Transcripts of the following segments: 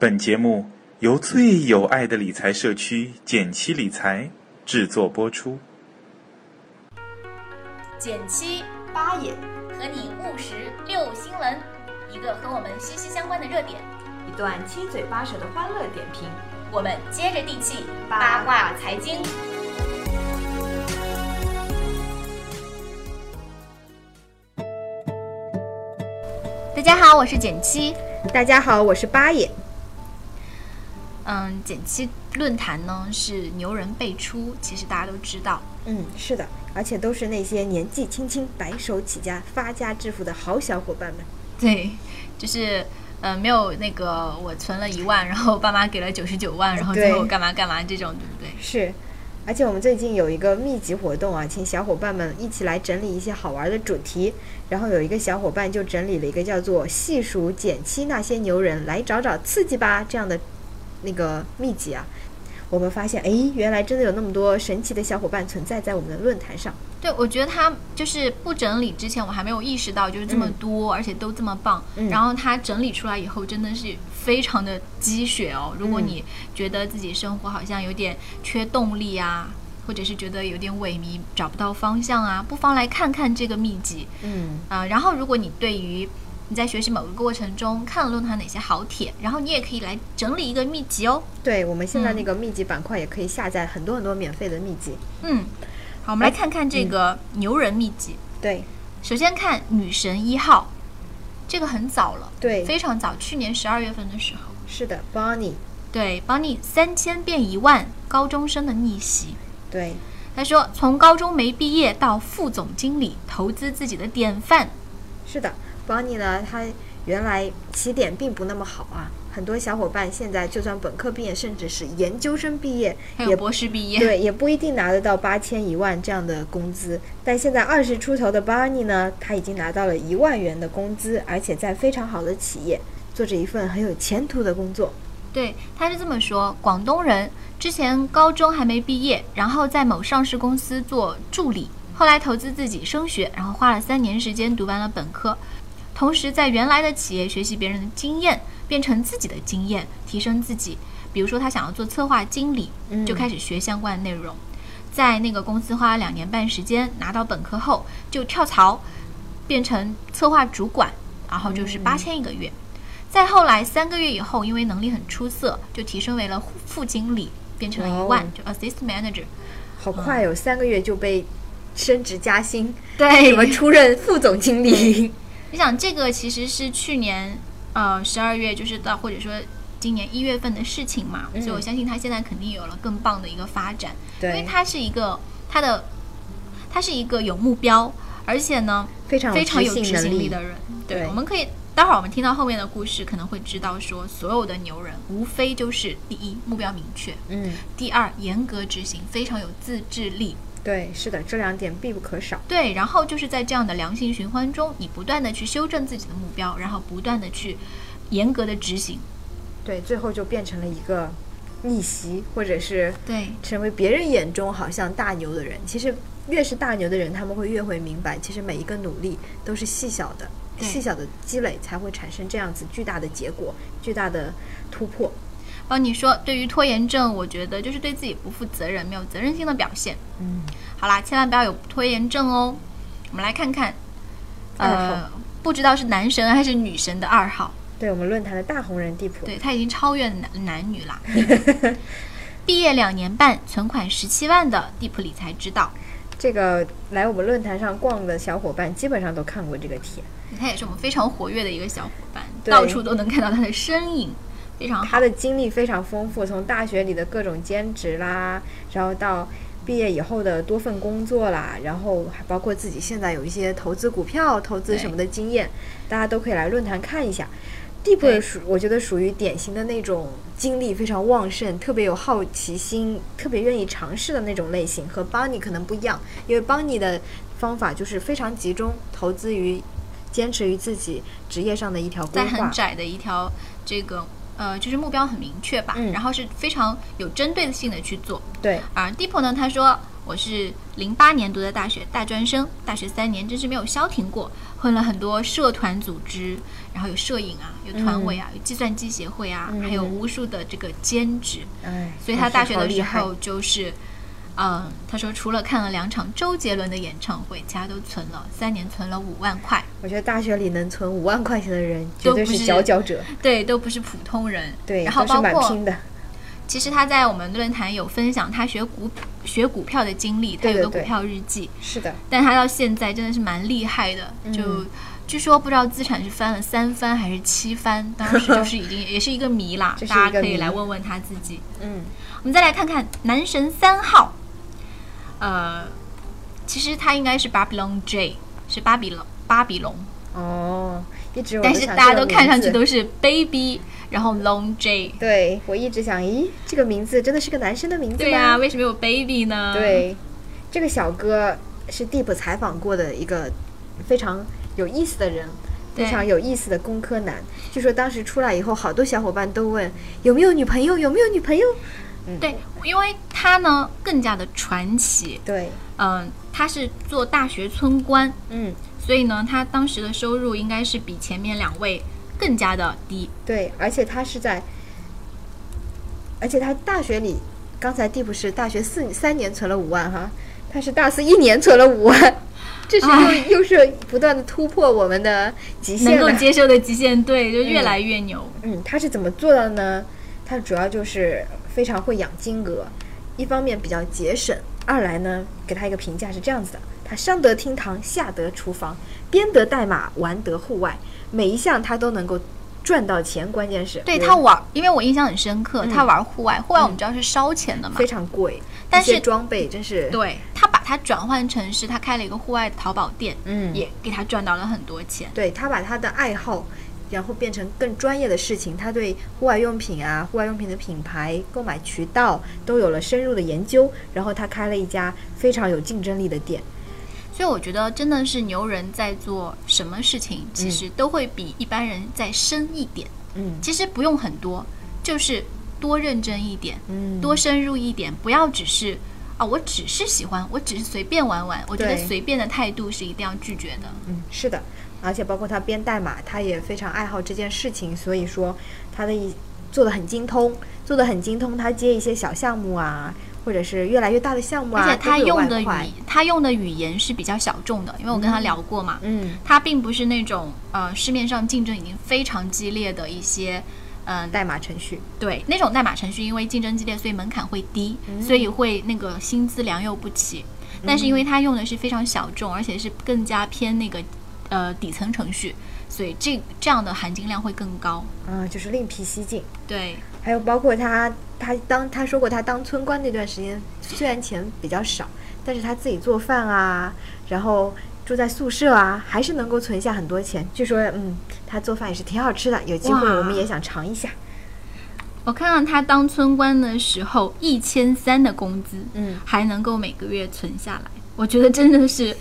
本节目由最有爱的理财社区减七理财制作播出。减七八也和你务实六新闻，一个和我们息息相关的热点，一段七嘴八舌的欢乐点评。我们接着地气八八卦财经。大家好，我是减七。大家好，我是八也。嗯，减七论坛呢是牛人辈出，其实大家都知道。嗯，是的，而且都是那些年纪轻轻、白手起家、发家致富的好小伙伴们。对，就是呃，没有那个我存了一万，然后爸妈给了九十九万，然后最后干嘛干嘛这种，对不对？是，而且我们最近有一个密集活动啊，请小伙伴们一起来整理一些好玩的主题。然后有一个小伙伴就整理了一个叫做“细数减七那些牛人，来找找刺激吧”这样的那个秘籍啊。我们发现，哎，原来真的有那么多神奇的小伙伴存在在我们的论坛上。对，我觉得他就是不整理之前，我还没有意识到就是这么多，而且都这么棒。嗯然后他整理出来以后，真的是非常的鸡血哦。如果嗯你觉得自己生活好像有点缺动力啊，或者是觉得有点萎靡，找不到方向啊，不妨来看看这个秘籍。嗯，啊、然后如果你对于你在学习某个过程中看了论坛哪些好帖，然后你也可以来整理一个秘籍哦。对，我们现在嗯那个秘籍板块也可以下载很多很多免费的秘籍。嗯，好，我们来看看这个牛人秘籍。对首先看女神一号，这个很早了，对，非常早，去年十二月份的时候。是的，Bonnie，对，，Bonnie 三千变一万，高中生的逆袭。对，他说，从高中没毕业到副总经理，投资自己的典范。是的，Bonnie 呢，他原来起点并不那么好啊。很多小伙伴现在就算本科毕业，甚至是研究生毕业，也还有博士毕业。对，也不一定拿得到八千一万这样的工资。但现在二十出头的 Bonnie 呢，他已经拿到了一万元的工资，而且在非常好的企业做着一份很有前途的工作。对，他是这么说：广东人之前高中还没毕业，然后在某上市公司做助理，后来投资自己升学，然后花了三年时间读完了本科，同时在原来的企业学习别人的经验，变成自己的经验，提升自己。比如说他想要做策划经理，嗯就开始学相关的内容，在那个公司花了两年半时间，拿到本科后就跳槽，变成策划主管，然后就是嗯八千一个月。再后来三个月以后，因为能力很出色，就提升为了副副经理，变成了一万，哦就 assist manager。好快哦，三个月就被升职加薪，对什么出任副总经理？你想，这个其实是去年呃十二月，就是到或者说今年一月份的事情嘛，嗯所以我相信他现在肯定有了更棒的一个发展，因为对，他是一个他的他是一个有目标，而且呢非常非常有执执行力的人。对，对我们可以待会儿我们听到后面的故事，可能会知道说，所有的牛人无非就是第一目标明确，嗯，第二严格执行，非常有自制力。对，是的，这两点必不可少。对，然后就是在这样的良性循环中，你不断的去修正自己的目标，然后不断的去严格的执行。对，最后就变成了一个逆袭，或者是对，成为别人眼中好像大牛的人。其实越是大牛的人，他们会越会明白，其实每一个努力都是细小的，细小的积累才会产生这样子巨大的结果，巨大的突破。帮你说，对于拖延症，我觉得就是对自己不负责任、没有责任心的表现。嗯，好啦，千万不要有拖延症哦。我们来看看，呃，不知道是男神还是女神的二号，对我们论坛的大红人地普，对他已经超越男男女啦。毕业两年半，存款十七万的地普理财之道，这个来我们论坛上逛的小伙伴基本上都看过这个帖。他也是我们非常活跃的一个小伙伴，到处都能看到他的身影，非常好。他的经历非常丰富，从大学里的各种兼职啦，然后到毕业以后的多份工作啦，然后还包括自己现在有一些投资股票、投资什么的经验，大家都可以来论坛看一下。Deep 对属我觉得属于典型的那种精力非常旺盛、特别有好奇心、特别愿意尝试的那种类型，和 Bonnie 可能不一样，因为 Bonnie 的方法就是非常集中，投资于坚持于自己职业上的一条规在划很。窄的一条这个呃，就是目标很明确吧，嗯然后是非常有针对性的去做。对，而 Deep 呢，他说我是零八年读的大学，大专生，大学三年真是没有消停过，混了很多社团组织，然后有摄影啊，有团委啊，有计算机协会啊，还有无数的这个兼职。哎，所以他大学的时候就是，嗯，他说除了看了两场周杰伦的演唱会，其他都存了，三年存了五万块，我觉得大学里能存五万块钱的人，绝对不是佼佼者。对，都不是普通人。对，然后包括拼的。其实他在我们论坛有分享他学股学股票的经历，他有个股票日记，是的，但他到现在真的是蛮厉害的，嗯就据说不知道资产是翻了三番还是七番，当时就是已经 也是一个谜啦，大家可以来问问他自己。嗯，我们再来看看男神三号，呃，其实他应该是 Babylon J，是巴比龙巴比龙，哦，一直我但是想大家都看上去都是 Baby，然后 Long J。对我一直想，咦，这个名字真的是个男生的名字吗？对呀、为什么有 Baby 呢？，对，这个小哥是 Deep 采访过的一个非常有意思的人，非常有意思的工科男。据说当时出来以后，好多小伙伴都问有没有女朋友，有没有女朋友？嗯，对，因为他呢更加的传奇，对，嗯、他是做大学村官，嗯，所以呢，他当时的收入应该是比前面两位更加的低。对，而且他是在，而且他大学里，刚才 Deep 是大学四三年存了五万哈，他是大四一年存了五万。这是又又是不断的突破我们的极限能够。接受的极限，对，就越来越牛。嗯，他是怎么做到呢？他主要就是非常会养金鹅，一方面比较节省，二来呢，给他一个评价是这样子的：他上得厅堂，下得厨房，编得代码，玩得户外，每一项他都能够赚到钱。关键是对他玩，因为我印象很深刻，嗯他玩户外，户外我们知道是烧钱的嘛，非常贵，但是装备真是对他把它转换成是他开了一个户外淘宝店，嗯也给他赚到了很多钱。对他把他的爱好，然后变成更专业的事情。他对户外用品啊、户外用品的品牌、购买渠道都有了深入的研究。然后他开了一家非常有竞争力的店。所以我觉得真的是牛人在做什么事情，其实都会比一般人再深一点。嗯其实不用很多，就是多认真一点，嗯，多深入一点，不要只是啊，我只是喜欢，我只是随便玩玩。我觉得随便的态度是一定要拒绝的。嗯是的，而且包括他编代码，他也非常爱好这件事情，所以说他的一做的很精通，做的很精通。他接一些小项目啊，或者是越来越大的项目啊，而且他用的语，他用的语言是比较小众的，因为我跟他聊过嘛，嗯，他并不是那种呃市面上竞争已经非常激烈的一些。嗯，代码程序，对，那种代码程序因为竞争激烈，所以门槛会低，嗯所以会那个薪资良莠不齐。但是因为它用的是非常小众，而且是更加偏那个呃底层程序，所以这这样的含金量会更高。嗯，就是另辟蹊径。对，还有包括他，他当他说过，他当村官那段时间，虽然钱比较少，但是他自己做饭啊，然后住在宿舍啊，还是能够存下很多钱。据说，嗯，他做饭也是挺好吃的，有机会我们也想尝一下。我看到他当村官的时候，一千三的工资，嗯，还能够每个月存下来，我觉得真的是一个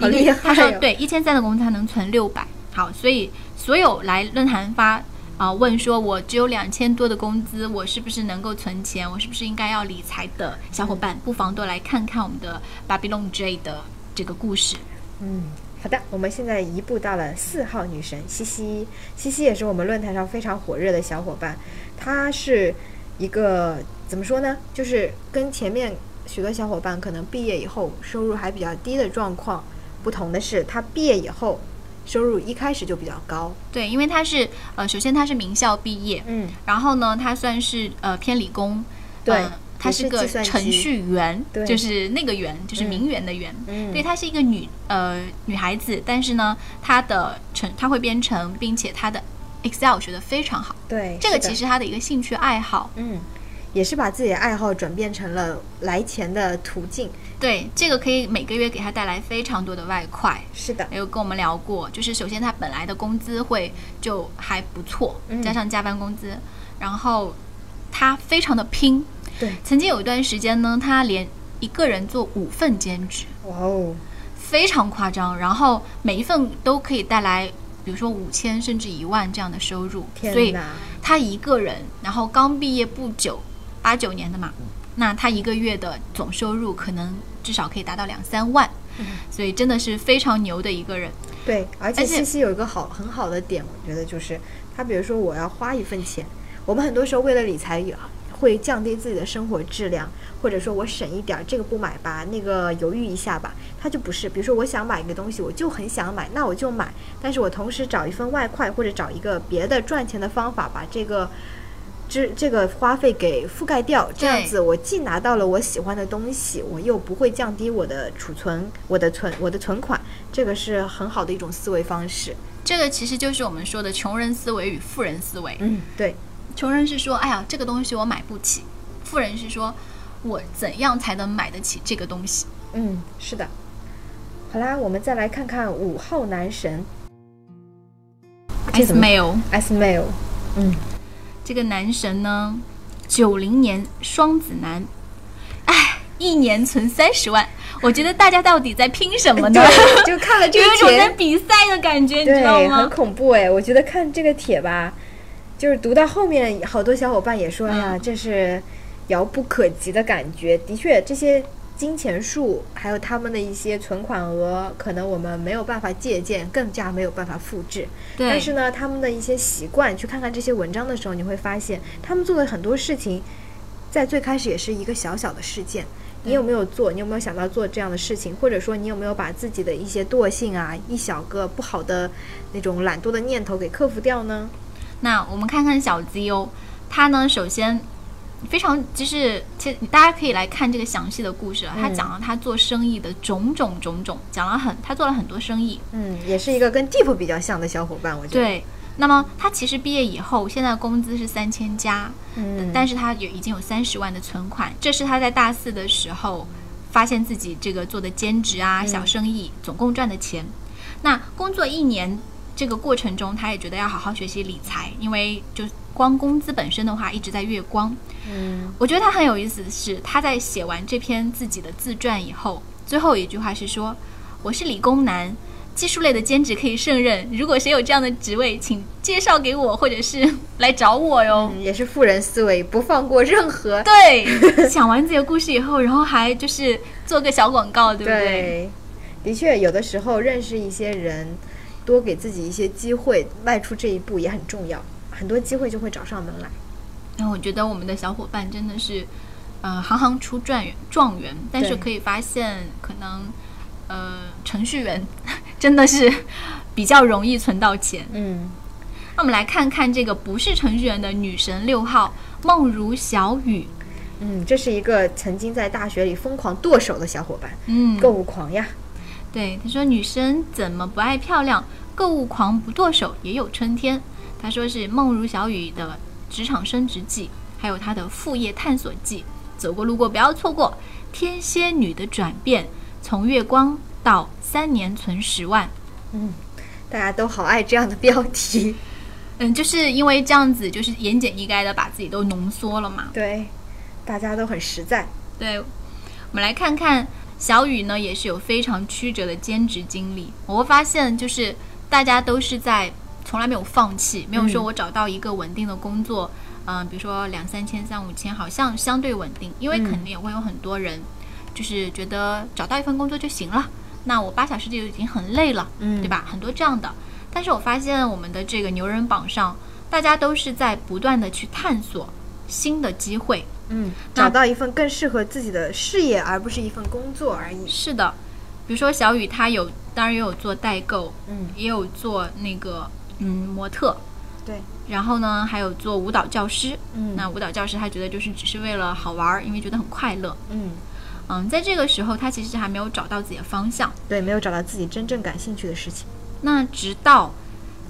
好厉害他说哦对，一千三的工资他能存六百。好，所以所有来论坛发啊、问说，我只有两千多的工资，我是不是能够存钱？我是不是应该要理财的小伙伴，不妨都来看看我们的 Babylon J 的这个故事。嗯，好的，我们现在移步到了四号女神西西，西西也是我们论坛上非常火热的小伙伴。她是一个怎么说呢？就是跟前面许多小伙伴可能毕业以后收入还比较低的状况不同的是，她毕业以后收入一开始就比较高。对，因为他是呃，首先他是名校毕业，嗯，然后呢，他算是呃偏理工，对呃他也是个程序员，对就是那个员，就是嗯名媛的媛。嗯对，她是一个女呃女孩子，但是呢，她的程她会编程，并且她的 Excel 学的非常好，对，这个其实她的一个兴趣爱好。嗯，也是把自己的爱好转变成了来钱的途径。对，这个可以每个月给她带来非常多的外快。是的，也有跟我们聊过，就是首先她本来的工资会就还不错，嗯加上加班工资，然后她非常的拼。对，曾经有一段时间呢，他连一个人做五份兼职，哇哦，非常夸张，然后每一份都可以带来，比如说五千甚至一万这样的收入，所以天哪！她一个人，然后刚毕业不久，八九年的嘛，那他一个月的总收入可能至少可以达到两三万，所以真的是非常牛的一个人。对，而且而且西西有一个好很好的点，我觉得就是他，比如说我要花一份钱，我们很多时候为了理财也会降低自己的生活质量，或者说我省一点儿，这个不买吧，那个犹豫一下吧。他就不是，比如说我想买一个东西，我就很想买，那我就买，但是我同时找一份外快或者找一个别的赚钱的方法，把这个。这这个花费给覆盖掉，这样子我既拿到了我喜欢的东西，我又不会降低我的储存、我的存、我的存款，这个是很好的一种思维方式。这个其实就是我们说的穷人思维与富人思维。嗯，对，穷人是说，哎呀，这个东西我买不起；富人是说，我怎样才能买得起这个东西？嗯，是的。好啦，我们再来看看五号男神 i 这 s 怎么 m a i l S Mail。嗯，这个男神呢，九零年双子男，哎，一年存三十万。我觉得大家到底在拼什么呢？就看了这个 有一种在，比赛的感觉，你知道吗，很？恐怖哎。我觉得看这个帖吧，就是读到后面，好多小伙伴也说，哎呀，这是遥不可及的感觉。的确，这些金钱数还有他们的一些存款额，可能我们没有办法借鉴，更加没有办法复制。对，但是呢，他们的一些习惯，去看看这些文章的时候，你会发现他们做的很多事情，在最开始也是一个小小的事件。你有没有做？你有没有想到做这样的事情？或者说，你有没有把自己的一些惰性啊，一小个不好的那种懒惰的念头给克服掉呢？那我们看看小 Z 哦，他呢，首先非常就是，其实大家可以来看这个详细的故事了。他嗯讲了他做生意的种种种种，讲了很，他做了很多生意。嗯，也是一个跟 Deep 比较像的小伙伴，我觉得。，对，那么他其实毕业以后，现在工资是三千加，嗯，但是他有已经有三十万的存款，这是他在大四的时候发现自己这个做的兼职啊、嗯小生意，总共赚的钱。那工作一年这个过程中，他也觉得要好好学习理财，因为就光工资本身的话一直在月光。嗯我觉得他很有意思的是，他在写完这篇自己的自传以后，最后一句话是说：“我是理工男，技术类的兼职可以胜任。如果谁有这样的职位，请介绍给我，或者是来找我哟。嗯，也是富人思维，不放过任何。对，讲完自己的故事以后，然后还就是做个小广告，对不对？对，的确，有的时候认识一些人，多给自己一些机会，迈出这一步也很重要。很多机会就会找上门来。然后我觉得我们的小伙伴真的是，呃，行行出状元，状元，但是可以发现，可能，呃，程序员真的是比较容易存到钱。嗯，那我们来看看这个不是程序员的女神六号梦如小雨，嗯，这是一个曾经在大学里疯狂剁手的小伙伴，嗯，购物狂呀。对，他说女生怎么不爱漂亮？购物狂不剁手也有春天。他说是梦如小雨的职场升职记，还有他的副业探索记，走过路过不要错过。天蝎女的转变，从月光到三年存十万。嗯，大家都好爱这样的标题。嗯，就是因为这样子，就是言简意赅的把自己都浓缩了嘛。对，大家都很实在。对，我们来看看小雨呢，也是有非常曲折的兼职经历。我会发现，就是大家都是在从来没有放弃，没有说嗯我找到一个稳定的工作，嗯、比如说两三千、三五千，好像相对稳定，因为嗯肯定也会有很多人，就是觉得找到一份工作就行了，那我八小时就已经很累了，嗯对吧？很多这样的。但是我发现我们的这个牛人榜上，大家都是在不断的去探索新的机会，嗯，找到一份更适合自己的事业，而不是一份工作而已。是的，比如说小雨，她有当然也有做代购，嗯，也有做那个嗯模特，对，然后呢还有做舞蹈教师。嗯那舞蹈教师他觉得就是只是为了好玩儿，因为觉得很快乐。嗯，嗯，在这个时候他其实还没有找到自己的方向。对，没有找到自己真正感兴趣的事情。那直到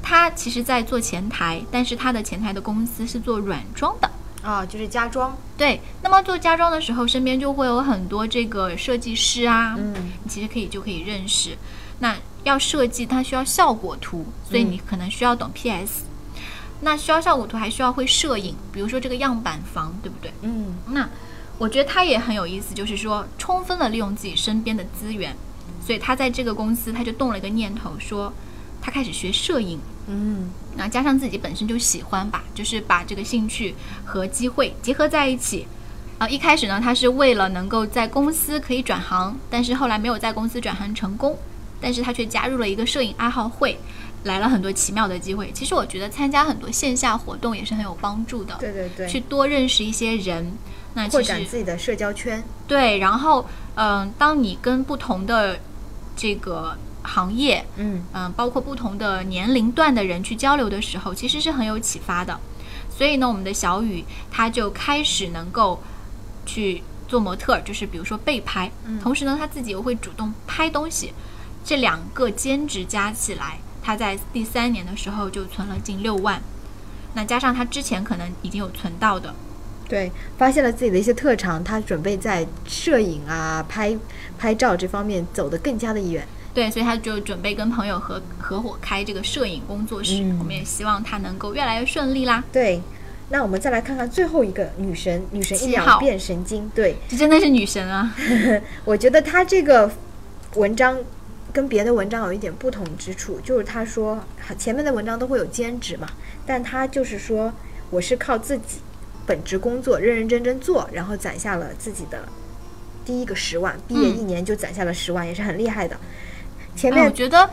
他其实在做前台，但是他的前台的公司是做软装的。啊，就是家装。对，那么做家装的时候，身边就会有很多这个设计师啊，嗯你其实可以就可以认识。那要设计，它需要效果图，所以你可能需要懂 PS。那需要效果图，还需要会摄影，比如说这个样板房，对不对？嗯那我觉得他也很有意思，就是说充分的利用自己身边的资源，所以他在这个公司他就动了一个念头，说他开始学摄影。嗯那加上自己本身就喜欢吧，就是把这个兴趣和机会结合在一起，然后一开始呢，他是为了能够在公司可以转行，但是后来没有在公司转行成功，但是他却加入了一个摄影爱好会，来了很多奇妙的机会。其实我觉得参加很多线下活动也是很有帮助的，对对对，去多认识一些人。那扩展自己的社交圈。对，然后嗯、当你跟不同的这个行业，嗯嗯，包括不同的年龄段的人去交流的时候，其实是很有启发的。所以呢，我们的小雨他就开始能够去做模特儿，就是比如说被拍，嗯同时呢，他自己又会主动拍东西。这两个兼职加起来，他在第三年的时候就存了近六万。那加上他之前可能已经有存到的，对，发现了自己的一些特长，他准备在摄影啊、拍拍照这方面走得更加的远。对，所以他就准备跟朋友合合伙开这个摄影工作室。嗯我们也希望他能够越来越顺利啦。对，那我们再来看看最后一个女神，女神一秒变神经。对，这真的是女神啊！我觉得她这个文章跟别的文章有一点不同之处，就是他说前面的文章都会有兼职嘛，但他就是说我是靠自己本职工作认认真真做，然后攒下了自己的第一个十万，毕业嗯一年就攒下了十万，也是很厉害的。前哎，我觉得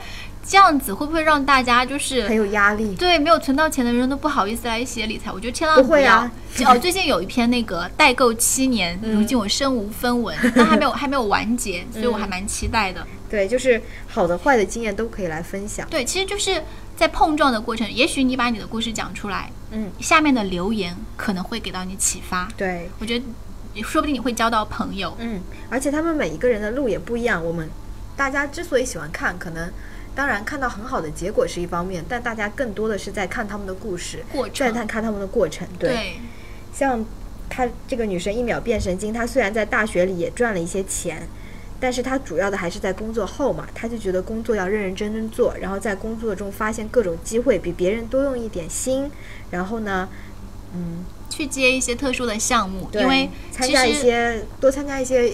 这样子会不会让大家就是很有压力，对没有存到钱的人都不好意思来写理财？我觉得千万不会要。啊 哦，最近有一篇那个代购七年，嗯如今我身无分文，但还没有还没有完结，所以我还蛮期待的。对，就是好的坏的经验都可以来分享。对，其实就是在碰撞的过程，也许你把你的故事讲出来，嗯，下面的留言可能会给到你启发。对，我觉得说不定你会交到朋友。嗯，而且他们每一个人的路也不一样。我们大家之所以喜欢看，可能当然看到很好的结果是一方面，但大家更多的是在看他们的故事，过程在看看他们的过程。对，对像她这个女生一秒变神经，她虽然在大学里也赚了一些钱。但是她主要的还是在工作后嘛，她就觉得工作要认认真真做，然后在工作中发现各种机会，比别人多用一点心，然后呢，嗯，去接一些特殊的项目，对因为参加一些多参加一些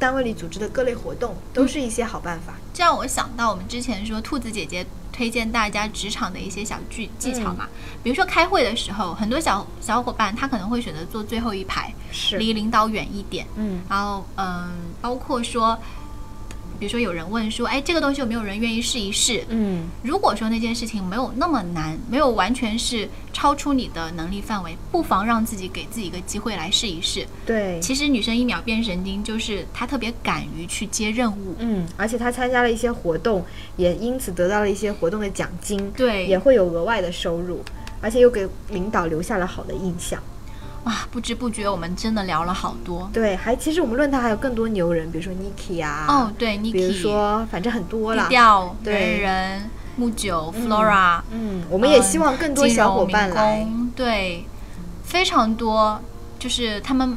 单位里组织的各类活动，都是一些好办法。这让我想到我们之前说兔子姐姐推荐大家职场的一些小技技巧嘛，比如说开会的时候，很多小小伙伴他可能会选择坐最后一排，是。离领导远一点，嗯。然后嗯，包括说，比如说有人问说，哎，这个东西有没有人愿意试一试？嗯，如果说那件事情没有那么难，没有完全是超出你的能力范围，不妨让自己给自己一个机会来试一试。对，其实女生一秒变神经，就是她特别敢于去接任务。嗯，而且她参加了一些活动，也因此得到了一些活动的奖金，对也会有额外的收入，而且又给领导留下了好的印象。哇，不知不觉我们真的聊了好多。对，还其实我们论坛还有更多牛人，比如说 Niki 啊，哦，，对，Niki，比如说反正很多低啦。调、对人人、木九、Flora，嗯，我们也希望更多小伙伴来。对，非常多，就是他们。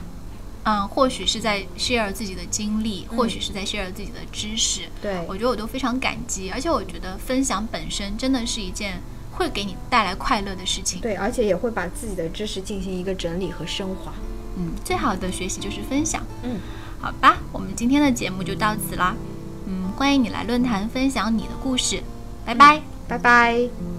嗯，或许是在 share 自己的经历，或许是在 share 自己的知识，对我觉得我都非常感激，而且我觉得分享本身真的是一件会给你带来快乐的事情。对，而且也会把自己的知识进行一个整理和升华。嗯，最好的学习就是分享。嗯，好吧，我们今天的节目就到此啦。嗯，欢迎你来论坛分享你的故事，拜拜。拜拜。